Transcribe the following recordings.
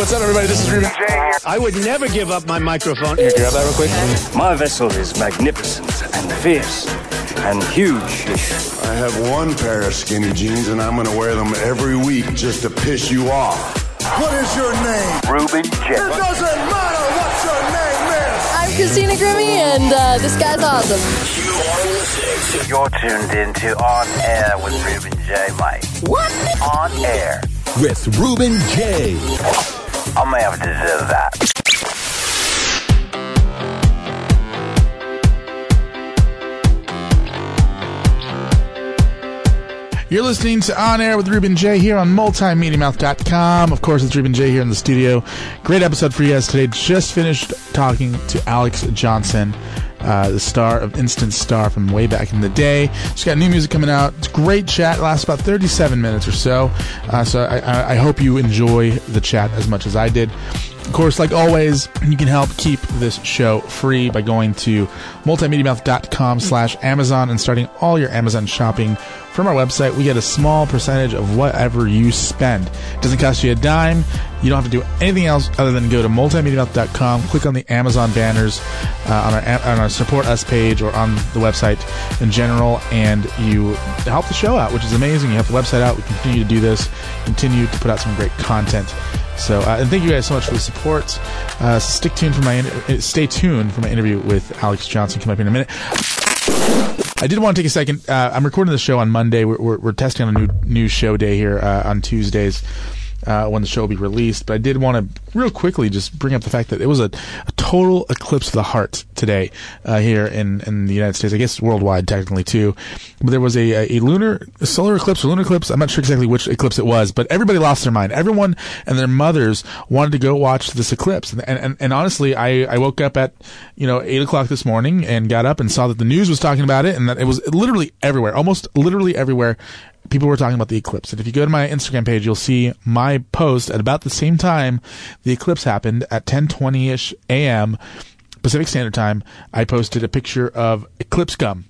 what's up, everybody? This is Ruben J here. I would never give up my microphone. Here, grab that real quick. My vessel is magnificent and fierce and huge. I have one pair of skinny jeans, and I'm gonna wear them every week just to piss you off. What is your name? Ruben J. It doesn't matter what your name is. I'm Christina Grimmie, and uh, this guy's awesome. You're tuned into On Air with Ruben J. Mike. What? On Air. with Ruben J. I may have deserved that. You're listening to On Air with Ruben J here on multimediamouth.com. Of course, it's Ruben J here in the studio. Great episode for you guys today. Just finished talking to Alexz Johnson, uh, the star of Instant Star from way back in the day. She's got new music coming out. It's great chat. It lasts about 37 minutes or so. Uh, so I, I hope you enjoy the chat as much as I did. Of course, like always, you can help keep this show free by going to multimediamouth.com slash Amazon and starting all your Amazon shopping from our website. We get a small percentage of whatever you spend. It doesn't cost you a dime. You don't have to do anything else other than go to multimediamouth.com, click on the Amazon banners uh, on, our, on our support us page or on the website in general, and you help the show out, which is amazing. You help the website out. We continue to do this, continue to put out some great content. So, uh, and thank you guys so much for the support. Uh, stick tuned for my, inter- stay tuned for my interview with Alexz Johnson coming up in a minute. I did want to take a second. Uh, I'm recording the show on Monday. We're, we're, we're testing on a new new show day here uh, on Tuesdays uh, when the show will be released. But I did want to real quickly just bring up the fact that it was a, a total eclipse of the heart today uh, here in, in the United States. I guess worldwide technically too. But there was a, a lunar a solar eclipse or lunar eclipse. I'm not sure exactly which eclipse it was, but everybody lost their mind. Everyone and their mothers wanted to go watch this eclipse. And and, and honestly, I, I woke up at you know eight o'clock this morning and got up and saw that the news was talking about it and that it was literally everywhere, almost literally everywhere people were talking about the eclipse. And if you go to my Instagram page, you'll see my post at about the same time the eclipse happened at 10:20ish a.m. Pacific Standard Time. I posted a picture of eclipse gum.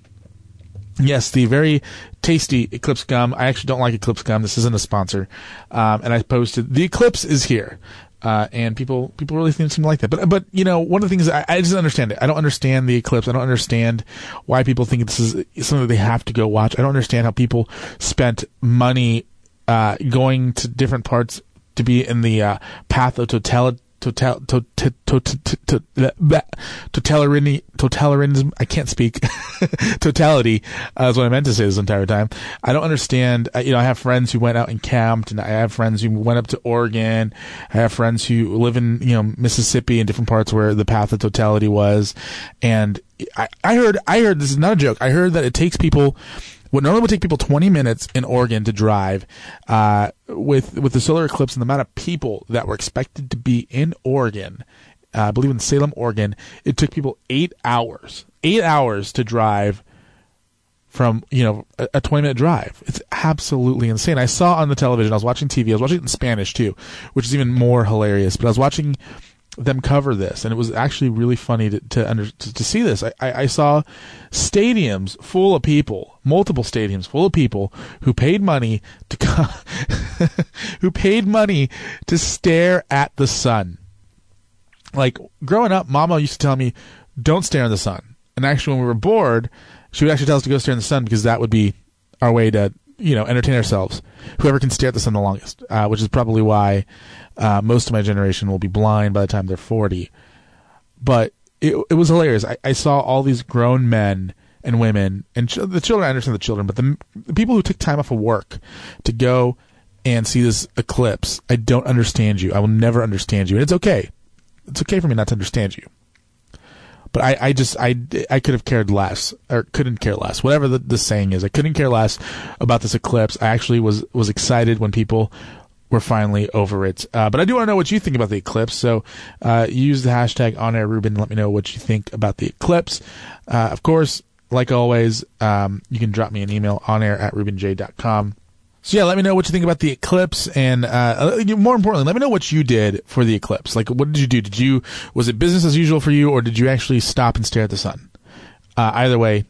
Yes, the very tasty Eclipse gum. I actually don't like Eclipse gum. This isn't a sponsor. Um, and I posted the Eclipse is here. Uh, and people people really seem to like that. But but you know one of the things I, I just understand it. I don't understand the eclipse. I don't understand why people think this is something they have to go watch. I don't understand how people spent money uh, going to different parts to be in the uh, path of total total to, to, to, to, to, totalitarianism. I can't speak. Totality uh, is what I meant to say this entire time. I don't understand. Uh, you know, I have friends who went out and camped, and I have friends who went up to Oregon. I have friends who live in you know Mississippi and different parts where the path of totality was. And I, I heard, I heard this is not a joke. I heard that it takes people what normally would take people 20 minutes in Oregon to drive, uh, with with the solar eclipse and the amount of people that were expected to be in Oregon, uh, I believe in Salem, Oregon, it took people eight hours, eight hours to drive from you know a, a 20 minute drive. It's absolutely insane. I saw on the television. I was watching TV. I was watching it in Spanish too, which is even more hilarious. But I was watching them cover this, and it was actually really funny to to, under, to, to see this. I, I, I saw stadiums full of people, multiple stadiums full of people who paid money to who paid money to stare at the sun. Like growing up, Mama used to tell me, "Don't stare in the sun." And actually, when we were bored, she would actually tell us to go stare in the sun because that would be our way to you know entertain ourselves. Whoever can stare at the sun the longest, uh, which is probably why uh, most of my generation will be blind by the time they're 40. But it, it was hilarious. I, I saw all these grown men and women, and ch- the children, I understand the children, but the, the people who took time off of work to go and see this eclipse, I don't understand you. I will never understand you. And it's okay. It's okay for me not to understand you. But I, I just, I, I could have cared less, or couldn't care less, whatever the, the saying is. I couldn't care less about this eclipse. I actually was, was excited when people we're finally over it. Uh, but I do want to know what you think about the eclipse. So uh, use the hashtag on air Ruben. Let me know what you think about the eclipse. Uh, of course, like always, um, you can drop me an email on air at rubenj.com. So yeah, let me know what you think about the eclipse, and uh, more importantly, let me know what you did for the eclipse. Like, what did you do? Did you was it business as usual for you, or did you actually stop and stare at the sun? Uh, either way,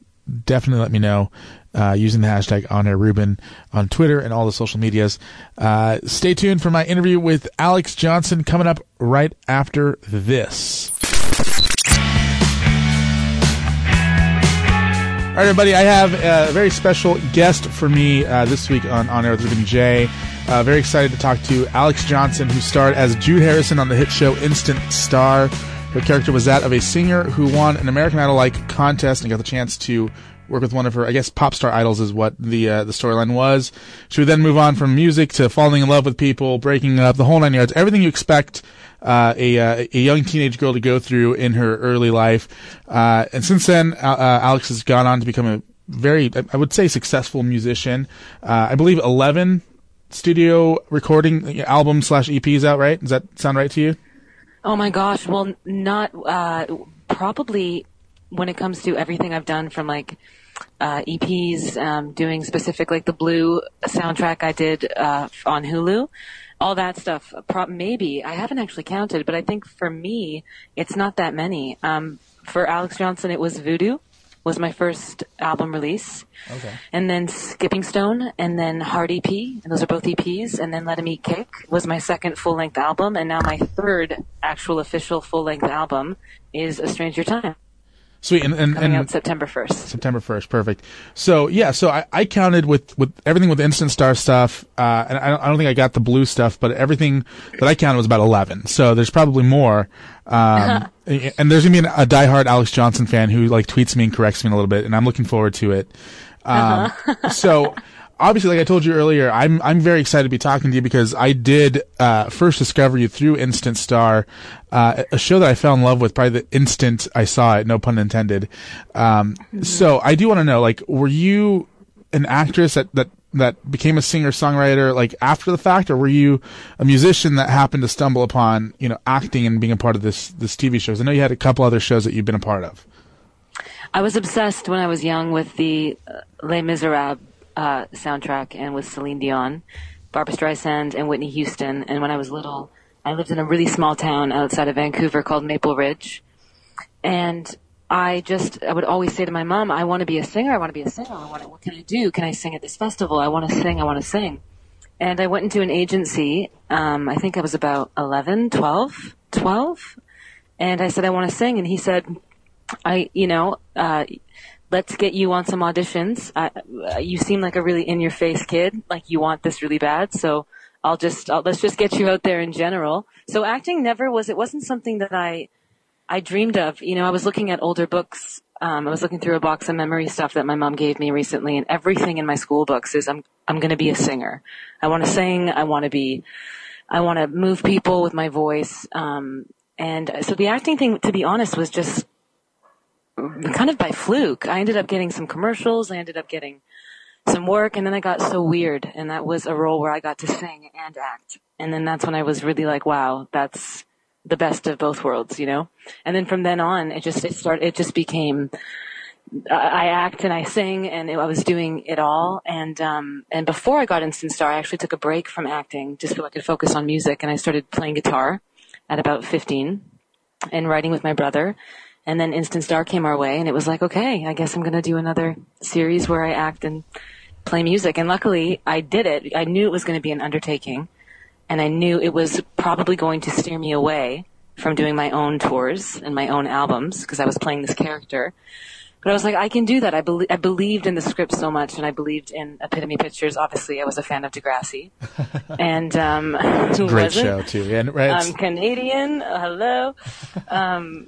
definitely let me know uh, using the hashtag on air Ruben on Twitter and all the social medias. Uh, stay tuned for my interview with Alexz Johnson coming up right after this. All right, everybody, I have a very special guest for me uh, this week on On Air with Ruben J. Uh, very excited to talk to Alexz Johnson, who starred as Jude Harrison on the hit show Instant Star. Her character was that of a singer who won an American Idol like contest and got the chance to work with one of her, I guess, pop star idols is what the uh, the storyline was. She would then move on from music to falling in love with people, breaking up, the whole nine yards, everything you expect uh, a uh, a young teenage girl to go through in her early life. Uh, and since then, uh, Alexz has gone on to become a very, I would say, successful musician. Uh, I believe eleven studio recording albums slash EPs out. Right? Does that sound right to you? Oh my gosh! Well, not probably when it comes to everything I've done from like uh, EPs, um, doing specific like the Blue soundtrack I did uh, on Hulu all that stuff. Pro- maybe I haven't actually counted, but I think for me, it's not that many. Um, for Alexz Johnson, it was Voodoo was my first album release. Okay. And then Skipping Stone, and then Heart EP, and those are both EPs, and then Let Him Eat Cake was my second full length album, and now my third actual official full length album is A Stranger Time. Sweet, and, and, coming and out September first. September first, perfect. So yeah, so I, I counted with with everything with Instant Star stuff, uh, and I don't, I don't think I got the blue stuff, but everything that I counted was about eleven. So there's probably more. Um, and there's gonna be a diehard Alexz Johnson fan who like tweets me and corrects me a little bit, and I'm looking forward to it. Um, so obviously, like I told you earlier, I'm I'm very excited to be talking to you because I did uh, first discover you through Instant Star, uh, a show that I fell in love with probably the instant I saw it. No pun intended. Um, Mm-hmm. So I do want to know, like, were you an actress that that that became a singer songwriter like after the fact, or were you a musician that happened to stumble upon you know acting and being a part of this this TV shows? I know you had a couple other shows that you've been a part of. I was obsessed when I was young with the uh, Les Miserables uh, soundtrack and with Celine Dion, Barbra Streisand, and Whitney Houston. And when I was little, I lived in a really small town outside of Vancouver called Maple Ridge. And I just, I would always say to my mom, I want to be a singer. I want to be a singer. I want to, what can I do? Can I sing at this festival? I want to sing. I want to sing. And I went into an agency. Um, I think I was about 11, 12, 12. And I said, I want to sing. And he said, I, you know, uh, let's get you on some auditions. Uh, you seem like a really in your face kid. Like you want this really bad. So I'll just, I'll, let's just get you out there in general. So acting never was, it wasn't something that I, I dreamed of. You know, I was looking at older books. Um, I was looking through a box of memory stuff that my mom gave me recently and everything in my school books is I'm, I'm going to be a singer. I want to sing. I want to be, I want to move people with my voice. Um, and so the acting thing, to be honest, was just kind of by fluke. I ended up getting some commercials. I ended up getting some work and then I got so weird and that was a role where I got to sing and act. And then that's when I was really like, wow, that's the best of both worlds, you know? And then from then on, it just, it started, it just became, I act and I sing and I was doing it all. And, um, and before I got Instant Star, I actually took a break from acting just so I could focus on music and I started playing guitar at about 15 and writing with my brother. And then Instant Star came our way and it was like, okay, I guess I'm going to do another series where I act and play music. And luckily I did it. I knew it was going to be an undertaking and I knew it was probably going to steer me away from doing my own tours and my own albums because I was playing this character. But I was like, I can do that. I, be- I believed in the script so much, and I believed in Epitome Pictures. Obviously, I was a fan of Degrassi, and um, Great show too. And- right. I'm Canadian. Hello. Um,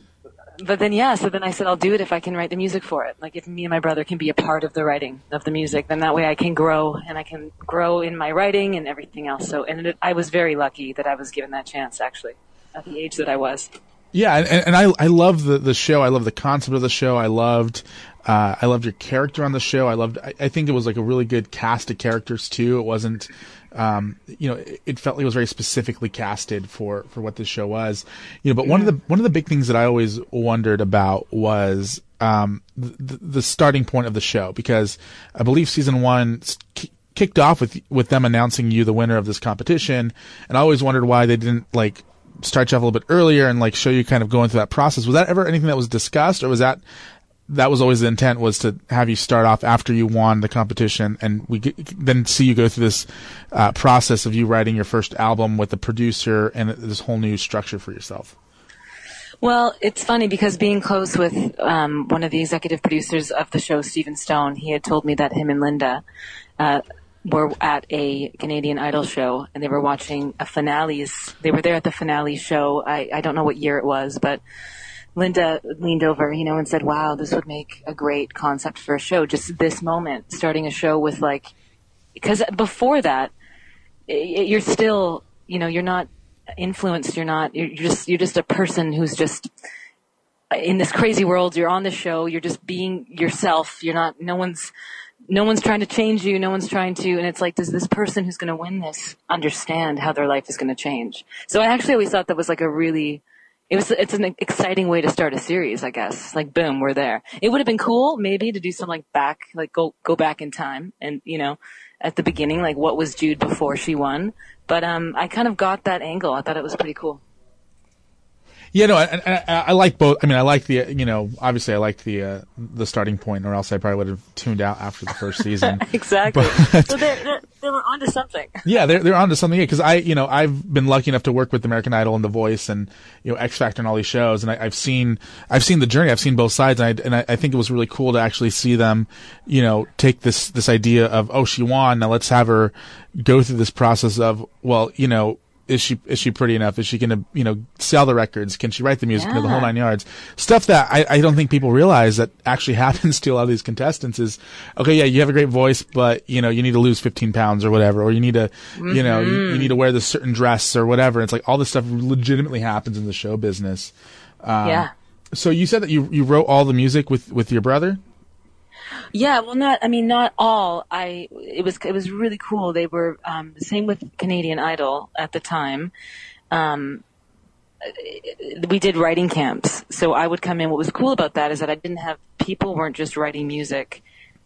but then yeah, so then I said I'll do it if I can write the music for it. Like if me and my brother can be a part of the writing of the music, then that way I can grow and I can grow in my writing and everything else. So and it, I was very lucky that I was given that chance actually at the age that I was. Yeah, and, and I I love the the show. I love the concept of the show. I loved uh, I loved your character on the show. I loved. I, I think it was like a really good cast of characters too. It wasn't, um, you know, it, it felt like it was very specifically casted for for what this show was. You know, but one of the one of the big things that I always wondered about was um, the, the starting point of the show because I believe season one. kicked off with with them announcing you the winner of this competition and I always wondered why they didn't like start you off a little bit earlier and like show you kind of going through that process. Was that ever anything that was discussed, or was that that was always the intent was to have you start off after you won the competition and we get, then see you go through this uh, process of you writing your first album with the producer and this whole new structure for yourself. Well, it's funny because being close with um, one of the executive producers of the show, Stephen Stohn, he had told me that him and Linda uh, were at a Canadian Idol show and they were watching a finales. They were there at the finale show. I, I don't know what year it was, but Linda leaned over, you know, and said, wow, this would make a great concept for a show. Just this moment, starting a show with like, because before that, you're still, you know, you're not influenced. You're not, you're just, you're just a person who's just in this crazy world. You're on the show. You're just being yourself. You're not, no one's, no one's trying to change you. No one's trying to, and it's like, does this person who's going to win this understand how their life is going to change? So I actually always thought that was like a really, it was it's an exciting way to start a series, I guess. Like boom, we're there. It would have been cool maybe to do some like back like go go back in time and you know at the beginning like what was Jude before she won. But um I kind of got that angle. I thought it was pretty cool. Yeah, no, I, I, I, like both. I mean, I like the, you know, obviously I like the uh, the starting point, or else I probably would have tuned out after the first season. exactly. But, so they're, they're, they were onto something. Yeah, they're they're onto something. Because I, you know, I've been lucky enough to work with American Idol and The Voice and you know X Factor and all these shows, and I, have seen I've seen the journey. I've seen both sides, and I and I, I think it was really cool to actually see them, you know, take this this idea of oh she won, now let's have her go through this process of well, you know is she is she pretty enough? Is she going to you know sell the records? Can she write the music? Yeah. the whole nine yards. Stuff that I, I don't think people realize that actually happens to a lot of these contestants is okay. Yeah, you have a great voice, but you know you need to lose fifteen pounds or whatever, or you need to mm-hmm. you know you, you, need to wear this certain dress or whatever. It's like all this stuff legitimately happens in the show business. Um, yeah. So you said that you you wrote all the music with with your brother. Yeah, well, not. I mean, not all. I. It was. It was really cool. They were um, same with Canadian Idol at the time. Um, we did writing camps, so I would come in. What was cool about that is that I didn't have people weren't just writing music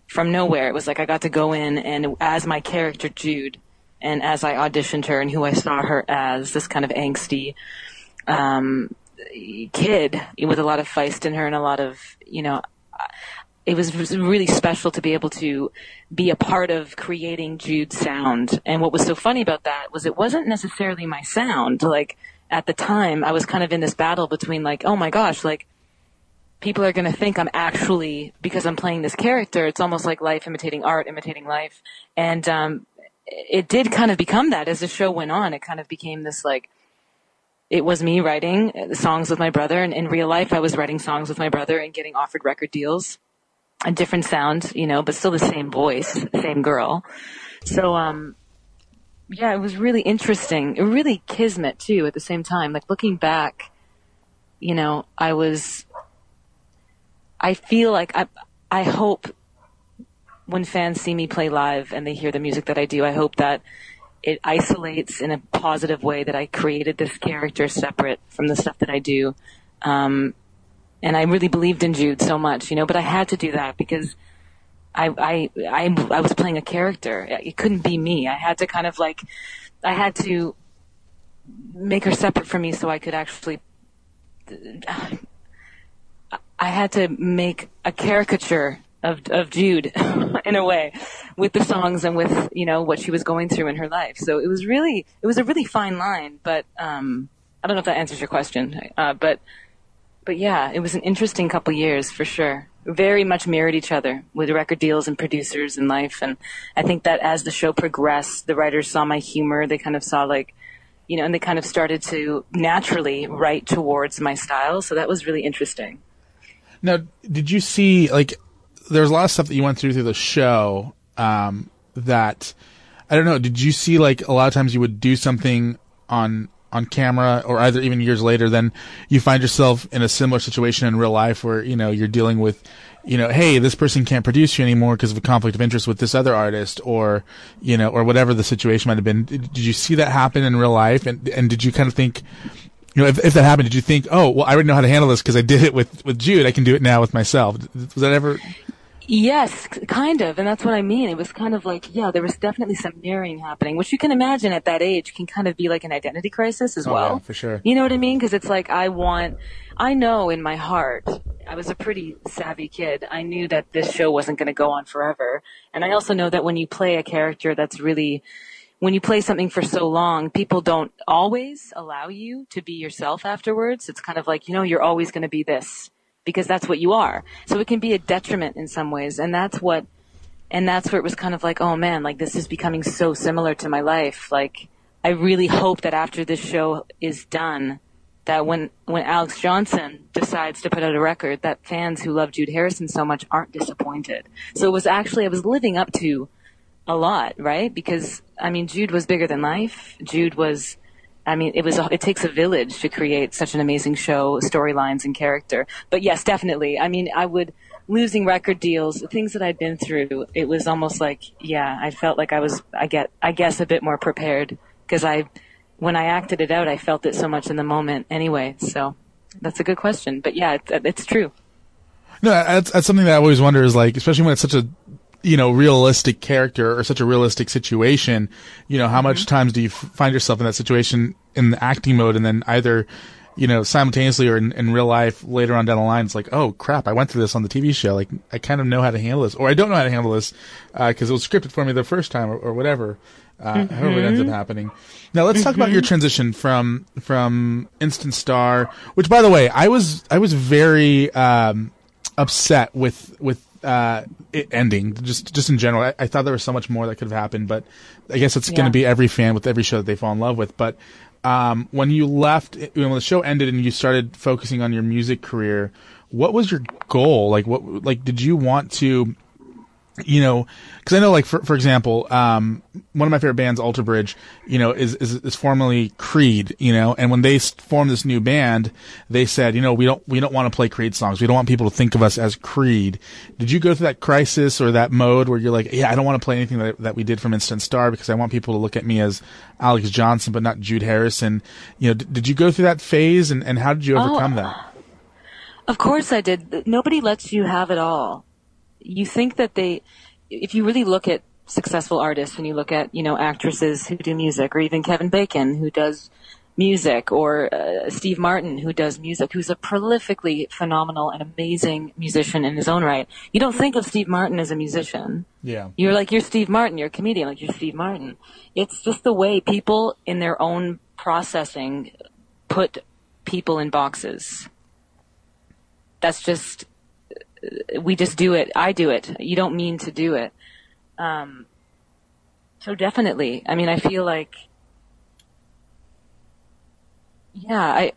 from nowhere. It was like I got to go in and as my character Jude, and as I auditioned her and who I saw her as this kind of angsty um, kid with a lot of feist in her and a lot of you know it was really special to be able to be a part of creating Jude's sound. And what was so funny about that was it wasn't necessarily my sound. Like at the time, I was kind of in this battle between like, oh my gosh, like people are going to think I'm actually because I'm playing this character. It's almost like life imitating art, imitating life. And um, it did kind of become that as the show went on. It kind of became this like it was me writing songs with my brother, and in real life, I was writing songs with my brother and getting offered record deals a different sound, you know, but still the same voice, same girl. So, um, yeah, it was really interesting. It really kismet too at the same time. Like looking back, you know, I was, I feel like I, I hope when fans see me play live and they hear the music that I do, I hope that it isolates in a positive way that I created this character separate from the stuff that I do. Um, and I really believed in Jude so much, you know, but I had to do that because I, I, I, I was playing a character. It couldn't be me. I had to kind of like, I had to make her separate from me so I could actually, I had to make a caricature of, of Jude in a way with the songs and with, you know, what she was going through in her life. So it was really, it was a really fine line, but, um, I don't know if that answers your question, uh, but but yeah, it was an interesting couple years for sure. Very much mirrored each other with record deals and producers and life. And I think that as the show progressed, the writers saw my humor. They kind of saw like, you know, and they kind of started to naturally write towards my style. So that was really interesting. Now, did you see like there was a lot of stuff that you went through through the show um, that I don't know. Did you see like a lot of times you would do something on on camera or either even years later, then you find yourself in a similar situation in real life where, you know, you're dealing with, you know, hey, this person can't produce you anymore because of a conflict of interest with this other artist or, you know, or whatever the situation might have been. Did you see that happen in real life? And, and did you kind of think, you know, if, if that happened, did you think, oh, well, I already know how to handle this because I did it with, with Jude. I can do it now with myself. Was that ever? Yes, kind of, and that's what I mean. It was kind of like, yeah, there was definitely some mirroring happening, which you can imagine at that age can kind of be like an identity crisis as Oh, well. yeah, for sure. You know what I mean? Because it's like I want, I know in my heart, I was a pretty savvy kid. I knew that this show wasn't going to go on forever, and I also know that when you play a character that's really when you play something for so long, people don't always allow you to be yourself afterwards. It's kind of like, you know, you're always going to be this because that's what you are. So it can be a detriment in some ways. And that's what, and that's where it was kind of like, oh man, like this is becoming so similar to my life. Like I really hope that after this show is done, that when, when Alexz Johnson decides to put out a record, that fans who love Jude Harrison so much aren't disappointed. So it was actually, I was living up to a lot, right? Because I mean, Jude was bigger than life. Jude was, I mean, it was. A, it takes a village to create such an amazing show, storylines, and character. But yes, definitely. I mean, I would losing record deals, things that I'd been through. It was almost like, yeah, I felt like I was. I get, I guess, a bit more prepared because I, when I acted it out, I felt it so much in the moment. Anyway, so that's a good question. But yeah, it's, it's true. No, that's, that's something that I always wonder is like, especially when it's such a, you know, realistic character or such a realistic situation, you know, how much times do you f- find yourself in that situation in the acting mode and then either, you know, simultaneously or in, in real life later on down the line, it's like, oh crap, I went through this on the TV show. Like, I kind of know how to handle this or I don't know how to handle this, uh, cause it was scripted for me the first time or, or whatever. Uh, however it ends up happening. Now let's talk about your transition from, from Instant Star, which by the way, I was, I was very, um, upset with with uh, it ending. Just just in general, I, I thought there was so much more that could have happened, but I guess it's going to be every fan with every show that they fall in love with. But um, when you left, when the show ended and you started focusing on your music career, what was your goal? Like what like did you want to? You know, because I know, like for for example, um, one of my favorite bands, Alter Bridge, you know, is, is is formerly Creed, you know, and when they formed this new band, they said, you know, we don't we don't want to play Creed songs. We don't want people to think of us as Creed. Did you go through that crisis or that mode where you're like, yeah, I don't want to play anything that that we did from Instant Star because I want people to look at me as Alexz Johnson, but not Jude Harrison. You know, d- did you go through that phase and and how did you overcome that? Of course I did. Nobody lets you have it all. You think that they, if you really look at successful artists and you look at, you know, actresses who do music or even Kevin Bacon who does music or uh, Steve Martin who does music, who's a prolifically phenomenal and amazing musician in his own right. You don't think of Steve Martin as a musician. Yeah. You're like, you're Steve Martin, you're a comedian, like you're Steve Martin. It's just the way people in their own processing put people in boxes. That's just, we just do it. I do it. You don't mean to do it. Um, so definitely, I mean, I feel like, yeah, I,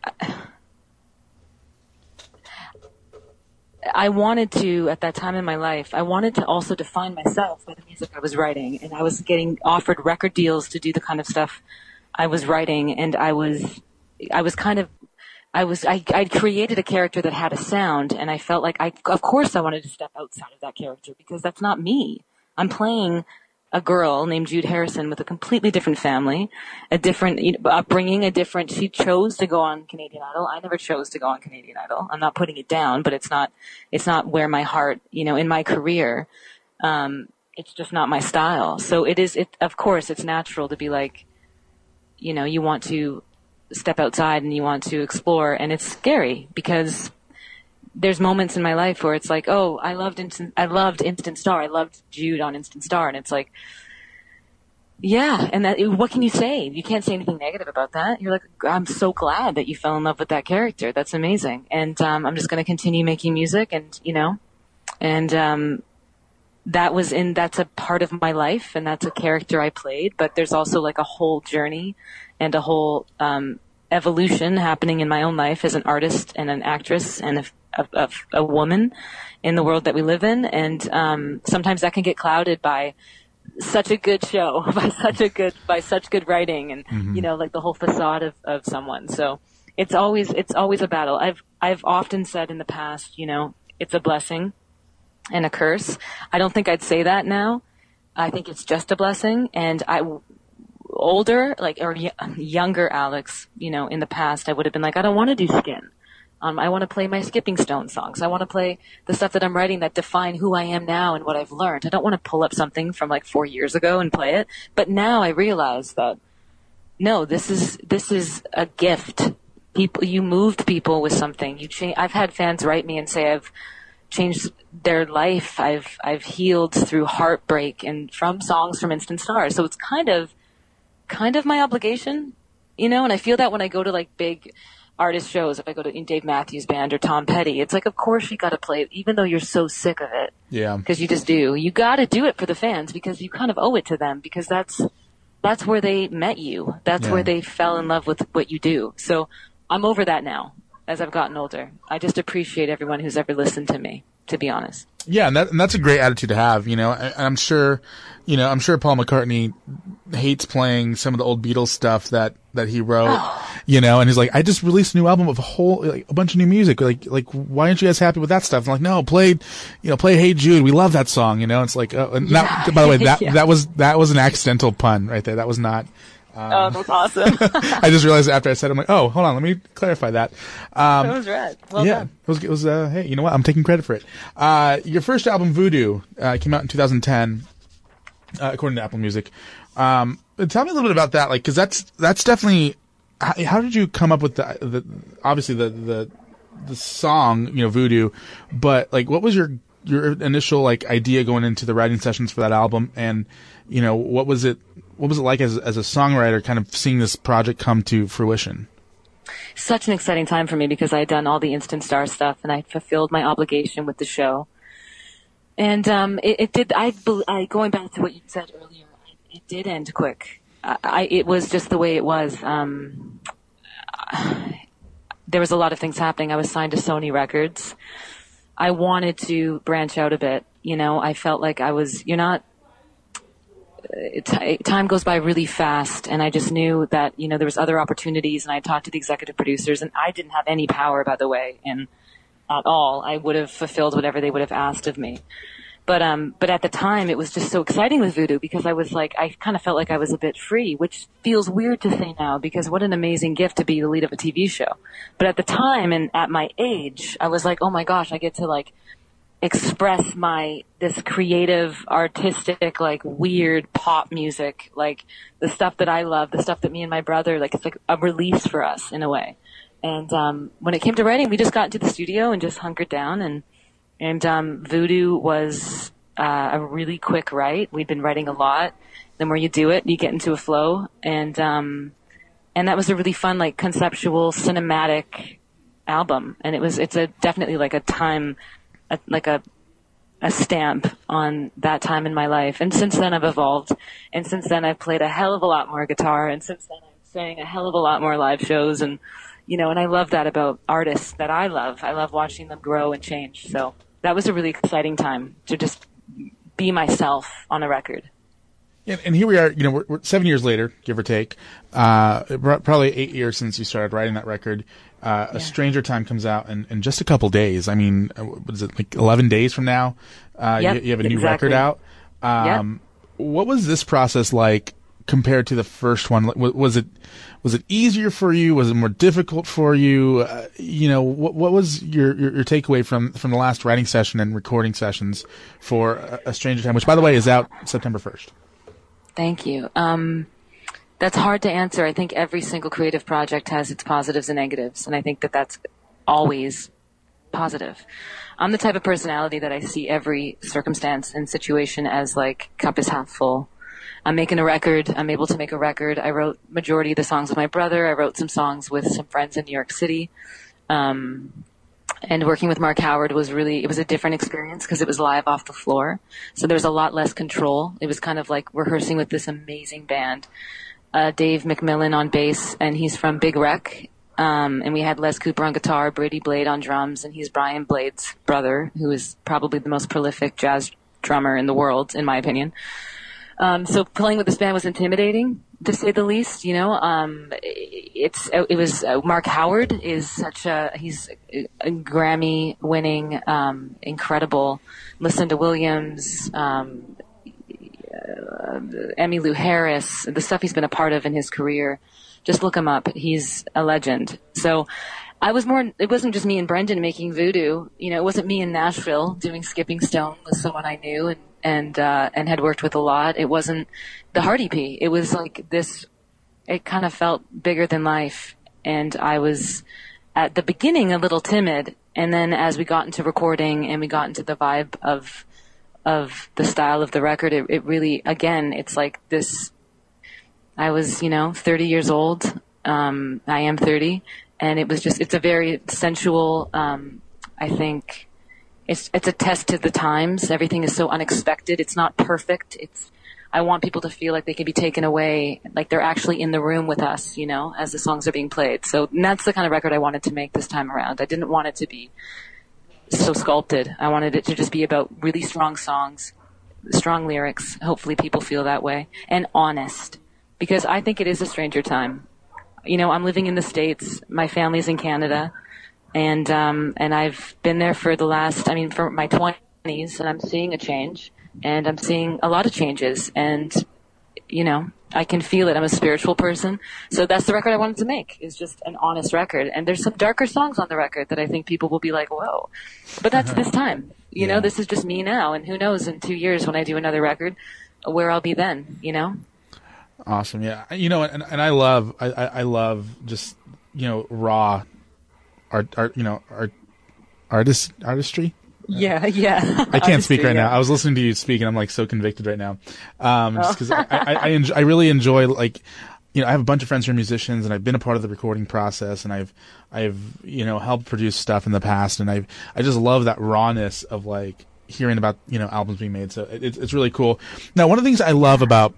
I wanted to, at that time in my life, I wanted to also define myself by the music I was writing. And I was getting offered record deals to do the kind of stuff I was writing. And I was, I was kind of, I was, I, I created a character that had a sound. And I felt like I, of course I wanted to step outside of that character because that's not me. I'm playing a girl named Jude Harrison with a completely different family, a different upbringing, a different. She chose to go on Canadian Idol. I never chose to go on Canadian Idol. I'm not putting it down, but it's not. It's not where my heart, you know, in my career. Um, it's just not my style. So it is. It of course it's natural to be like, you know, you want to step outside and you want to explore, and it's scary because there's moments in my life where it's like, oh, I loved instant, I loved Instant Star, I loved Jude on Instant Star, and it's like, yeah, and that what can you say? You can't say anything negative about that. You're like, I'm so glad that you fell in love with that character. That's amazing, and um, I'm just going to continue making music, and you know, and um, that was in that's a part of my life, and that's a character I played. But there's also like a whole journey and a whole um, evolution happening in my own life as an artist and an actress and a, a, a, a woman in the world that we live in. And um, sometimes that can get clouded by such a good show, by such a good, by such good writing, and you know, like the whole facade of, of someone. So it's always it's always a battle. I've I've often said in the past, you know, it's a blessing and a curse. I don't think I'd say that now. I think it's just a blessing, and I older, like or y- younger Alexz, you know, in the past, I would have been like, I don't want to do skin. Um, I want to play my Skipping Stone songs. I want to play the stuff that I'm writing that define who I am now and what I've learned. I don't want to pull up something from like four years ago and play it. But now I realize that no, this is this is a gift. People, you moved people with something. You change. I've had fans write me and say I've changed their life. I've I've healed through heartbreak and from songs from Instant Stars. So it's kind of kind of my obligation, you know. And I feel that when I go to like big artist shows, if I go to Dave Matthews Band or Tom Petty, it's like of course you got to play it, even though you're so sick of it. Yeah. Because you just do. You got to do it for the fans because you kind of owe it to them because that's that's where they met you. That's Yeah. where they fell in love with what you do. So I'm over that now as I've gotten older. I just appreciate everyone who's ever listened to me, to be honest. Yeah, and, that, and that's a great attitude to have. You know, and I'm sure, you know, I'm sure Paul McCartney hates playing some of the old Beatles stuff that that he wrote. You know, and he's like, I just released a new album of a whole like a bunch of new music. Like, like why aren't you guys happy with that stuff? I'm like, no, play, you know, play Hey Jude. We love that song. You know, it's like, uh, and that, by the way, that Yeah. that was that was an accidental pun right there. That was not. Oh, that's awesome. I just realized after I said, it, I'm like, oh, hold on, let me clarify that. Um, that was rad. Well yeah, done. it was. It was. Uh, hey, you know what? I'm taking credit for it. Uh, your first album, Voodoo, uh, came out in 2010, uh, according to Apple Music. Um, tell me a little bit about that, like, because that's that's definitely. How, how did you come up with the, the obviously the the the song, you know, Voodoo, but like, what was your your initial like idea going into the writing sessions for that album, and you know, what was it? What was it like as as a songwriter, kind of seeing this project come to fruition? such an exciting time for me because I had done all the Instant Star stuff and I fulfilled my obligation with the show. And um, it, it did. I, I going back to what you said earlier. It did end quick. I, I it was just the way it was. Um, there was a lot of things happening. I was signed to Sony Records. I wanted to branch out a bit. You know, I felt like I was. You're not t- time goes by really fast and I just knew that, you know, there was other opportunities and I talked to the executive producers and I didn't have any power, by the way, and at all. I would have fulfilled whatever they would have asked of me. But, um, but at the time it was just so exciting with Voodoo because I was like, I kind of felt like I was a bit free, which feels weird to say now because what an amazing gift to be the lead of a TV show. But at the time and at my age, I was like, oh my gosh, I get to like, express my this creative artistic like weird pop music. Like the stuff that i love the stuff that me and my brother like it's like a release for us in a way. And um when it came to writing we just got into the studio and just hunkered down and and um voodoo was uh, a really quick write. We'd been writing a lot. The more you do it you get into a flow. And um and that was a really fun like conceptual cinematic album. And it was it's a definitely like a time a, like a a stamp on that time in my life. And since then I've evolved. And since then I've played a hell of a lot more guitar. And since then I'm sang a hell of a lot more live shows. And, you know, and I love that about artists that I love. I love watching them grow and change. So that was a really exciting time to just be myself on a record. And, and here we are, you know, we're, we're seven years later, give or take. Uh, probably eight years since you started writing that record. Uh, A Stranger Time comes out in, in just a couple days. I mean, uh, what is it, like 11 days from now? Uh, Yep, you, you have a new exactly. record out. Um, What was this process like compared to the first one? Was it, was it easier for you? Was it more difficult for you? Uh, you know, what, what was your, your, your takeaway from, from the last writing session and recording sessions for A, a Stranger Time, which by the way is out September 1st? Thank you. Um, that's hard to answer. I think every single creative project has its positives and negatives, and I think that that's always positive. I'm the type of personality that I see every circumstance and situation as like cup is half full. I'm making a record. I'm able to make a record. I wrote majority of the songs with my brother. I wrote some songs with some friends in New York City. Um, and working with Mark Howard was really it was a different experience because it was live off the floor. So there was a lot less control. It was kind of like rehearsing with this amazing band. Uh, Dave McMillan on bass, and he's from Big Wreck. Um, and we had Les Cooper on guitar, Brady Blade on drums, and he's Brian Blade's brother, who is probably the most prolific jazz drummer in the world, in my opinion. Um, so playing with this band was intimidating, to say the least. You know, um, it's it was uh, Mark Howard is such a he's a, a Grammy-winning, um, incredible. Lucinda Williams, um, uh, Emmylou Harris, the stuff he's been a part of in his career. Just look him up. He's a legend. So I was more, it wasn't just me and Brendan making voodoo. You know, it wasn't me in Nashville doing Skipping Stone with someone I knew and, and, uh, and had worked with a lot. It wasn't the Heart EP. It was like this, it kind of felt bigger than life. And I was at the beginning a little timid. And then as we got into recording and we got into the vibe of, of the style of the record, it, it really, again, it's like this, I was, you know, 30 years old. Um, I am 30 and it was just, it's a very sensual, um, I think it's, it's a test to the times. Everything is so unexpected. It's not perfect. It's, I want people to feel like they can be taken away, like they're actually in the room with us, you know, as the songs are being played. So that's the kind of record I wanted to make this time around. I didn't want it to be so sculpted. I wanted it to just be about really strong songs, strong lyrics. Hopefully people feel that way and honest because I think it is a stranger time. You know, I'm living in the States. My family's in Canada and, um, and I've been there for the last, I mean, for my 20s and I'm seeing a change and I'm seeing a lot of changes and, you know, I can feel it. I'm a spiritual person. So that's the record I wanted to make is just an honest record. And there's some darker songs on the record that I think people will be like, whoa. But that's this time. You know, this is just me now. And who knows in two years when I do another record where I'll be then, you know? Awesome. Yeah. You know, and, and I love, I, I I love just, you know, raw art, art, you know, art, artist, artistry. Yeah, yeah. I can't speak right now. I was listening to you speak, and I'm like so convicted right now, um, just because I, I, I, enjoy, I really enjoy like, you know, I have a bunch of friends who are musicians, and I've been a part of the recording process, and I've, I've, you know, helped produce stuff in the past, and I, I just love that rawness of like hearing about you know albums being made. So it, it's it's really cool. Now, one of the things I love about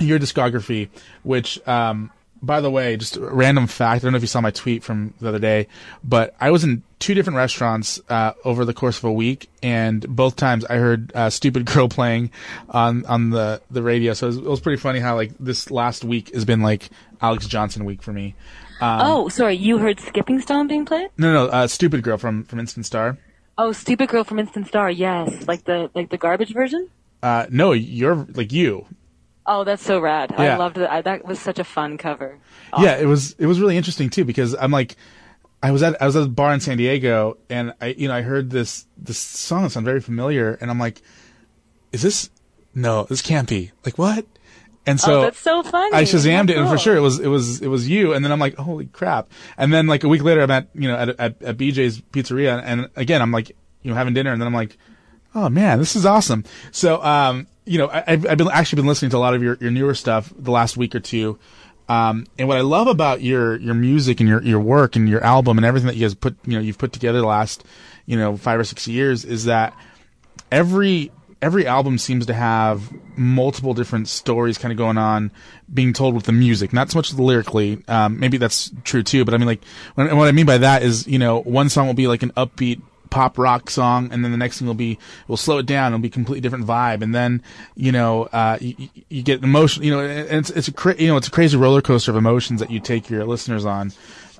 your discography, which, um, by the way, just a random fact. I don't know if you saw my tweet from the other day, but I was in two different restaurants uh, over the course of a week, and both times I heard uh, "Stupid Girl" playing on on the the radio. So it was, it was, pretty funny how like this last week has been like Alexz Johnson week for me. Um, oh, sorry, you heard "Skipping Stone" being played? No, no, uh, "Stupid Girl" from from Instant Star. Oh, "Stupid Girl" from Instant Star. Yes, like the like the garbage version. Uh, no, you're like you. Oh, that's so rad! Yeah. I loved that. I, that was such a fun cover. Yeah, it was. It was really interesting too because I'm like, I was at I was at a bar in San Diego and I you know I heard this this song that sounded very familiar and I'm like, is this? No, this can't be. Like what? And so oh, that's so funny. I shazammed That's it, and for sure it was it was it was you. And then I'm like, holy crap! And then like a week later, I'm at you know at at, at BJ's Pizzeria, and again I'm like you know having dinner, and then I'm like, oh man, this is awesome. So um you know I, I've, I've been actually been listening to a lot of your your newer stuff the last week or two. Um, and what I love about your your music and your your work and your album and everything that you guys put you know you've put together the last you know five or six years is that every every album seems to have multiple different stories kind of going on being told with the music not so much lyrically um, maybe that's true too but i mean like what i mean by that is you know one song will be like an upbeat pop rock song and then the next thing will be we'll slow it down it'll be a completely different vibe and then you know uh you, you get emotion you know and it's it's a cra- you know it's a crazy roller coaster of emotions that you take your listeners on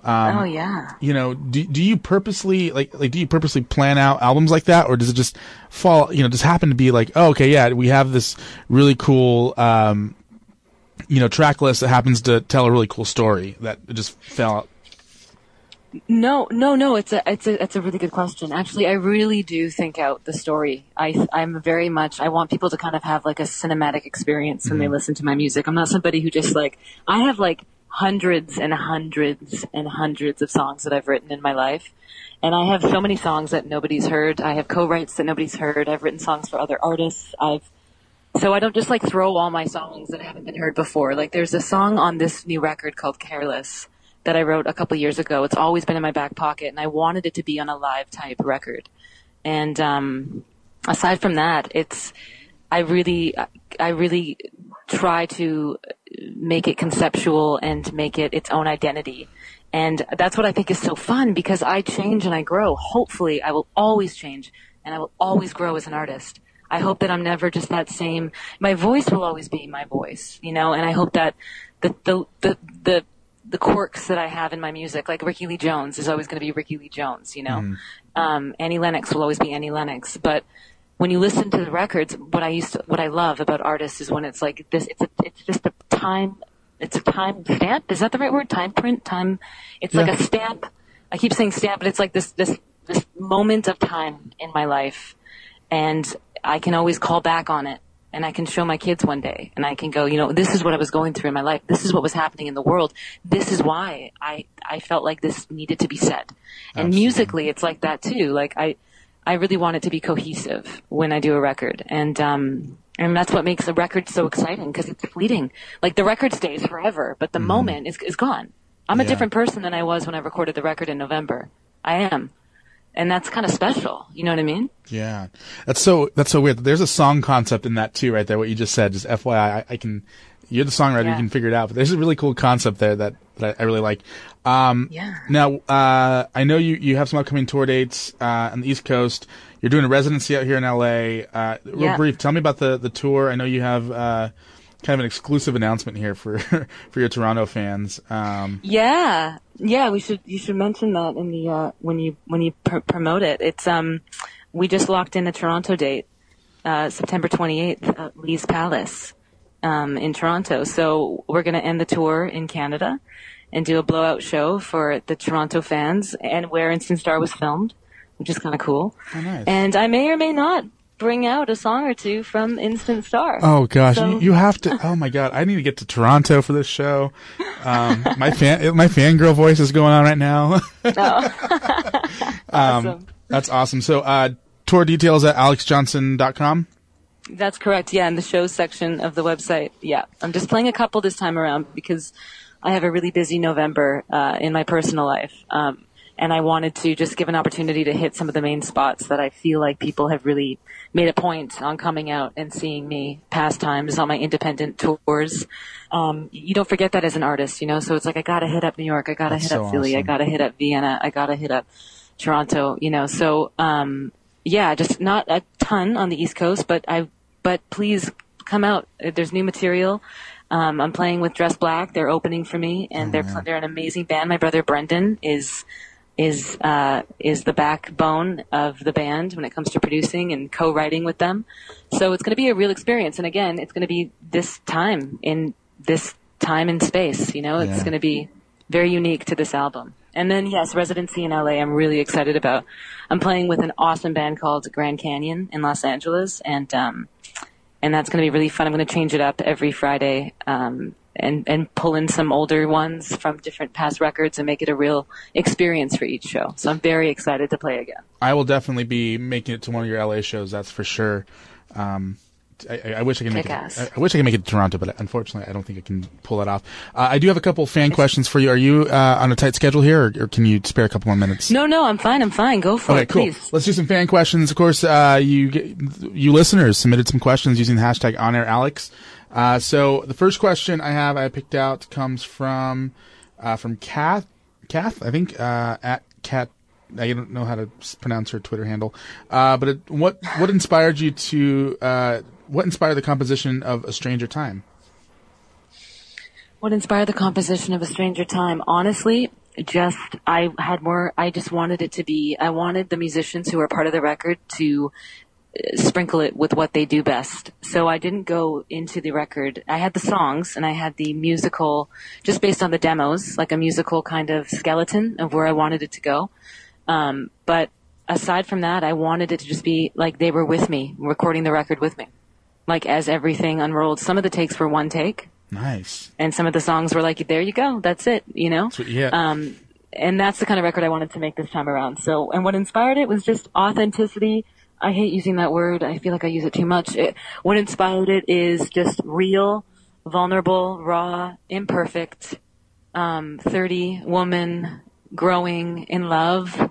um, oh yeah. you know, do do you purposely like like do you purposely plan out albums like that, or does it just fall? You know, just happen to be like, oh, okay, yeah, we have this really cool, um, you know, track list that happens to tell a really cool story that just fell out. No, no, no. It's a, it's a, it's a really good question. Actually, I really do think out the story. I, I'm very much. I want people to kind of have like a cinematic experience when they mm-hmm. listen to my music. I'm not somebody who just like. I have like hundreds and hundreds and hundreds of songs that I've written in my life, and I have so many songs that nobody's heard. I have co-writes that nobody's heard. I've written songs for other artists. I've so I don't just like throw all my songs that haven't been heard before. Like there's a song on this new record called Careless that I wrote a couple years ago. It's always been in my back pocket and I wanted it to be on a live type record. And um aside from that, it's I really I really try to make it conceptual and make it its own identity. And that's what I think is so fun because I change and I grow. Hopefully I will always change and I will always grow as an artist. I hope that I'm never just that same. My voice will always be my voice, you know, and I hope that the the the the, the quirks that I have in my music, like Rickie Lee Jones, is always going to be Rickie Lee Jones, you know. Um, Annie Lennox will always be Annie Lennox, but when you listen to the records, what I used to, what I love about artists is when it's like this. It's a, it's just a time. It's a time stamp. Is that the right word? Time print. Time. It's like a stamp I keep saying stamp, but it's like this this this moment of time in my life, and I can always call back on it, and I can show my kids one day, and I can go, you know, this is what I was going through in my life. This is what was happening in the world. This is why I I felt like this needed to be said. And Absolutely. musically, it's like that too. Like I I really want it to be cohesive when I do a record, and um, and that's what makes a record so exciting because it's fleeting. Like the record stays forever, but the moment is is gone. I'm a Yeah. different person than I was when I recorded the record in November. I am, and that's kind of special. You know what I mean? Yeah, that's so that's so weird. There's a song concept in that too, right there. What you just said, just FYI, I, I can. You're the songwriter, you can figure it out. But there's a really cool concept there that, that I, I really like. Um, Yeah. Now, uh, I know you you have some upcoming tour dates uh, on the East Coast. You're doing a residency out here in LA. Uh, real Yeah. brief, tell me about the the tour. I know you have uh, kind of an exclusive announcement here for for your Toronto fans. Um, Yeah, yeah. We should you should mention that in the uh, when you when you pr- promote it. It's um we just locked in a Toronto date, uh, September 28th at Lee's Palace um, in Toronto. So we're gonna end the tour in Canada and do a blowout show for the Toronto fans and where Instant Star was filmed, which is kind of cool. Oh, nice. And I may or may not bring out a song or two from Instant Star. Oh gosh, So- you, you have to. Oh my god, I need to get to Toronto for this show. Um, my fan, my fangirl voice is going on right now. Um, Awesome. That's awesome. So, uh, tour details at alexzjohnson.com. That's correct. Yeah, in the shows section of the website. Yeah, I'm just playing a couple this time around because I have a really busy November uh, in my personal life, um, and I wanted to just give an opportunity to hit some of the main spots that I feel like people have really made a point on coming out and seeing me past times on my independent tours. Um, you don't forget that as an artist, you know. So it's like I gotta hit up New York, I gotta That's hit so up Philly, I gotta hit up Vienna, I gotta hit up Toronto, you know. So um, yeah, just not a ton on the East Coast, but I but please come out. There's new material. Um, I'm playing with Dress Black. They're opening for me, and they're they're an amazing band. My brother Brendan is is uh, is the backbone of the band when it comes to producing and co-writing with them. So it's going to be a real experience. And again, it's going to be this time in this time and space. You know, it's Yeah. going to be very unique to this album. And then yes, residency in LA. I'm really excited about. I'm playing with an awesome band called Grand Canyon in Los Angeles, and um, and that's going to be really fun. I'm going to change it up every Friday, um, and and pull in some older ones from different past records and make it a real experience for each show. So I'm very excited to play again. I will definitely be making it to one of your LA shows. That's for sure. Um, I, I- wish I could make it. I, I wish I could make it to Toronto, but unfortunately, I don't think I can pull that off. Uh, I do have a couple fan questions for you. Are you uh, on a tight schedule here, or, or can you spare a couple more minutes? No, no, I'm fine. I'm fine. Go for Okay, it, cool. please. Let's do some fan questions. Of course, uh, you you listeners submitted some questions using the hashtag OnAirAlex. Uh, so the first question I have I picked out comes from uh, from Kath. Kath, I think uh, at Cat. I don't know how to pronounce her Twitter handle. Uh, but it, what what inspired you to uh, what inspired the composition of A Stranger Time? What inspired the composition of A Stranger Time? Honestly, just I had more. I just wanted it to be. I wanted the musicians who are part of the record to sprinkle it with what they do best. So I didn't go into the record. I had the songs and I had the musical, just based on the demos, like a musical kind of skeleton of where I wanted it to go. Um, but aside from that, I wanted it to just be like they were with me, recording the record with me. Like as everything unrolled, some of the takes were one take Nice. and some of the songs were like, "There you go, that's it," you know. You hit. Um, and that's the kind of record I wanted to make this time around. So, and what inspired it was just authenticity. I hate using that word. I feel like I use it too much. It, what inspired it is just real, vulnerable, raw, imperfect, um, 30 woman growing in love,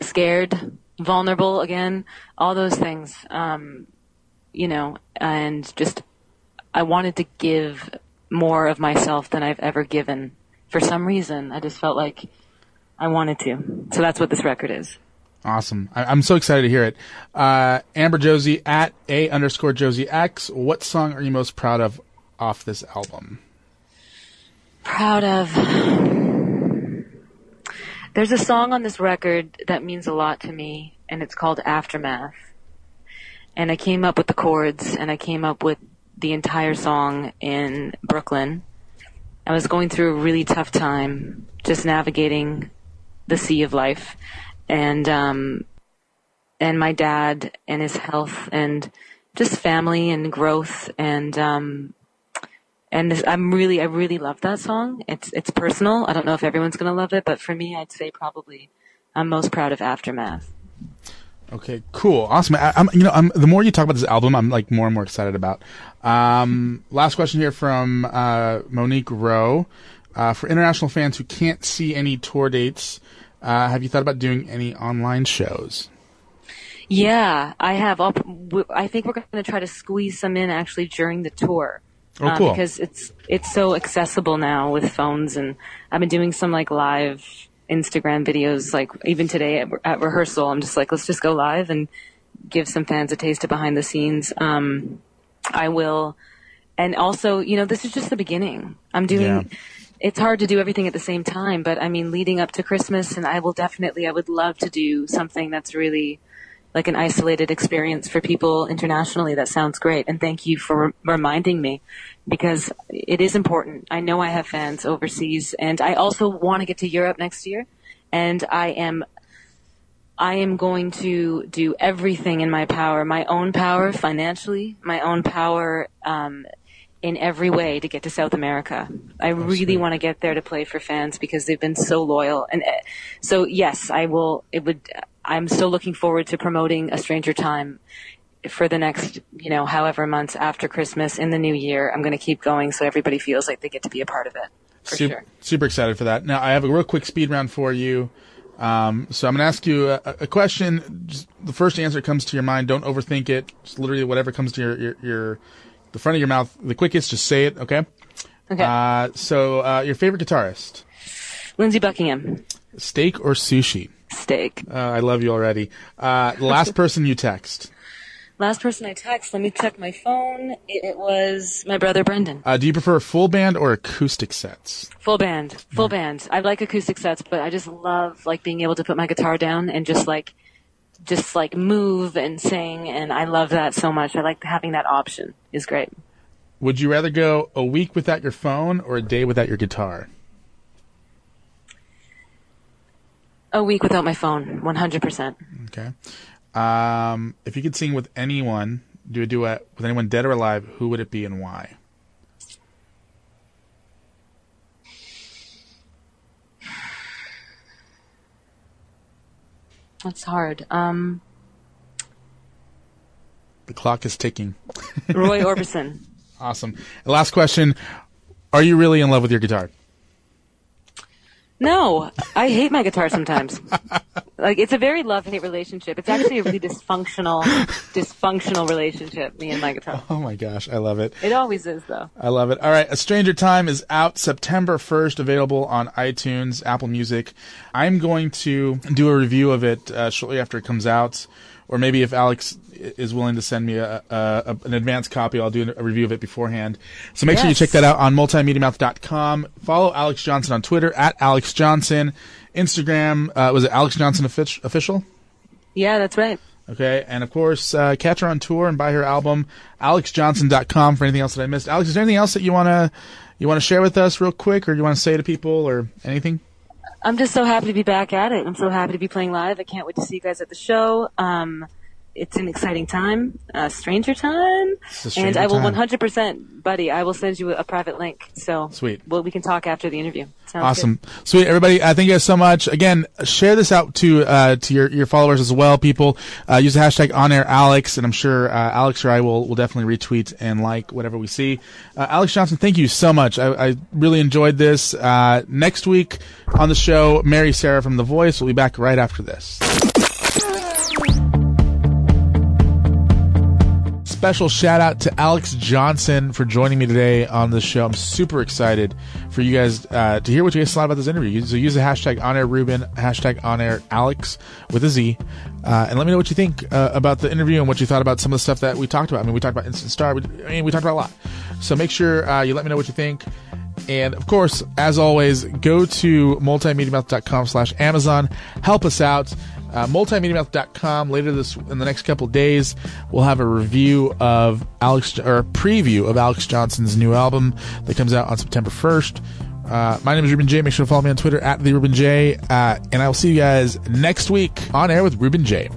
scared, vulnerable again, all those things. Um, you know, and just I wanted to give more of myself than I've ever given. For some reason, I just felt like I wanted to. So that's what this record is. Awesome. I, I'm so excited to hear it. Uh, Amber Josie at A underscore Josie X. What song are you most proud of off this album? Proud of. There's a song on this record that means a lot to me, and it's called Aftermath. And I came up with the chords, and I came up with the entire song in Brooklyn. I was going through a really tough time, just navigating the sea of life, and um, and my dad and his health and just family and growth and um, and this, I'm really I really love that song. It's it's personal. I don't know if everyone's gonna love it, but for me, I'd say probably I'm most proud of Aftermath. Okay, cool, awesome. I, am you know, I'm, the more you talk about this album, I'm like more and more excited about. Um, last question here from uh, Monique Rowe. Uh, for international fans who can't see any tour dates, uh, have you thought about doing any online shows? Yeah, I have. I'll, I think we're going to try to squeeze some in actually during the tour. Oh, cool. Uh, because it's it's so accessible now with phones, and I've been doing some like live Instagram videos. Like even today at, at rehearsal, I'm just like, let's just go live and give some fans a taste of behind the scenes. Um, I will, and also, you know, this is just the beginning. I'm doing. Yeah. It's hard to do everything at the same time, but I mean, leading up to Christmas, and I will definitely, I would love to do something that's really like an isolated experience for people internationally. That sounds great. And thank you for reminding me because it is important. I know I have fans overseas and I also want to get to Europe next year. And I am, I am going to do everything in my power, my own power financially, my own power, um, in every way to get to South America. I really want to get there to play for fans because they've been so loyal. And uh, so, yes, I will, it would, I'm still looking forward to promoting A Stranger Time for the next, you know, however months after Christmas in the new year. I'm going to keep going so everybody feels like they get to be a part of it. For super, sure. super excited for that. Now, I have a real quick speed round for you. Um, so I'm going to ask you a, a question. Just the first answer comes to your mind. Don't overthink it. Just literally whatever comes to your, your, your the front of your mouth, the quickest, just say it, okay? Okay. Uh, so, uh, your favorite guitarist? Lindsey Buckingham. Steak or sushi? Steak. Uh, I love you already. Uh, the last person you text? Last person I text, let me check my phone. It, it was my brother Brendan. Uh, do you prefer full band or acoustic sets? Full band. Full band. I like acoustic sets, but I just love like being able to put my guitar down and just like just like move and sing and I love that so much. I like having that option. Is great. Would you rather go a week without your phone or a day without your guitar? A week without my phone, 100%. Okay. Um, if you could sing with anyone, do a duet with anyone dead or alive, who would it be and why? That's hard. Um, The clock is ticking. Roy Orbison. Awesome. Last question. Are you really in love with your guitar? No, I hate my guitar sometimes. like it's a very love-hate relationship. It's actually a really dysfunctional, dysfunctional relationship. Me and my guitar. Oh my gosh, I love it. It always is, though. I love it. All right, A Stranger Time is out September 1st, available on iTunes, Apple Music. I'm going to do a review of it uh, shortly after it comes out, or maybe if Alexz is willing to send me a, a, an advanced copy, I'll do a review of it beforehand. So make sure you check that out on multimediamouth.com. Follow Alexz Johnson on Twitter at Alexz Johnson. Instagram uh, was it Alexz Johnson offic- official? Yeah, that's right. Okay, and of course, uh, catch her on tour and buy her album, alexzjohnson.com for anything else that I missed. Alexz, is there anything else that you want to you want to share with us real quick or you want to say to people or anything? I'm just so happy to be back at it. I'm so happy to be playing live. I can't wait to see you guys at the show. Um, it's an exciting time, uh, Stranger Time, a stranger and I will time. 100%, buddy. I will send you a private link. So Sweet. Well, we can talk after the interview. Sounds Awesome, good. sweet, everybody. Uh, thank you guys so much. Again, share this out to uh, to your, your followers as well. People uh, use the hashtag on air Alex, and I'm sure uh, Alexz or I will will definitely retweet and like whatever we see. Uh, Alexz Johnson, thank you so much. I, I really enjoyed this. Uh, next week on the show, Mary Sarah from The Voice will be back right after this. Special shout out to Alexz Johnson for joining me today on the show. I'm super excited for you guys uh, to hear what you guys thought about this interview. So use the hashtag on air Ruben, hashtag on air Alex with a Z, uh, and let me know what you think uh, about the interview and what you thought about some of the stuff that we talked about. I mean, we talked about Instant Star. We, I mean, we talked about a lot. So make sure uh, you let me know what you think. And of course, as always, go to multimediamouth.com slash Amazon. Help us out. Uh, multimediamouth.com later this in the next couple days we'll have a review of alexz or preview of alexz johnson's new album that comes out on september 1st Uh, my name is Ruben J. Make sure to follow me on Twitter at the Ruben J. Uh, and I will see you guys next week on air with Ruben J.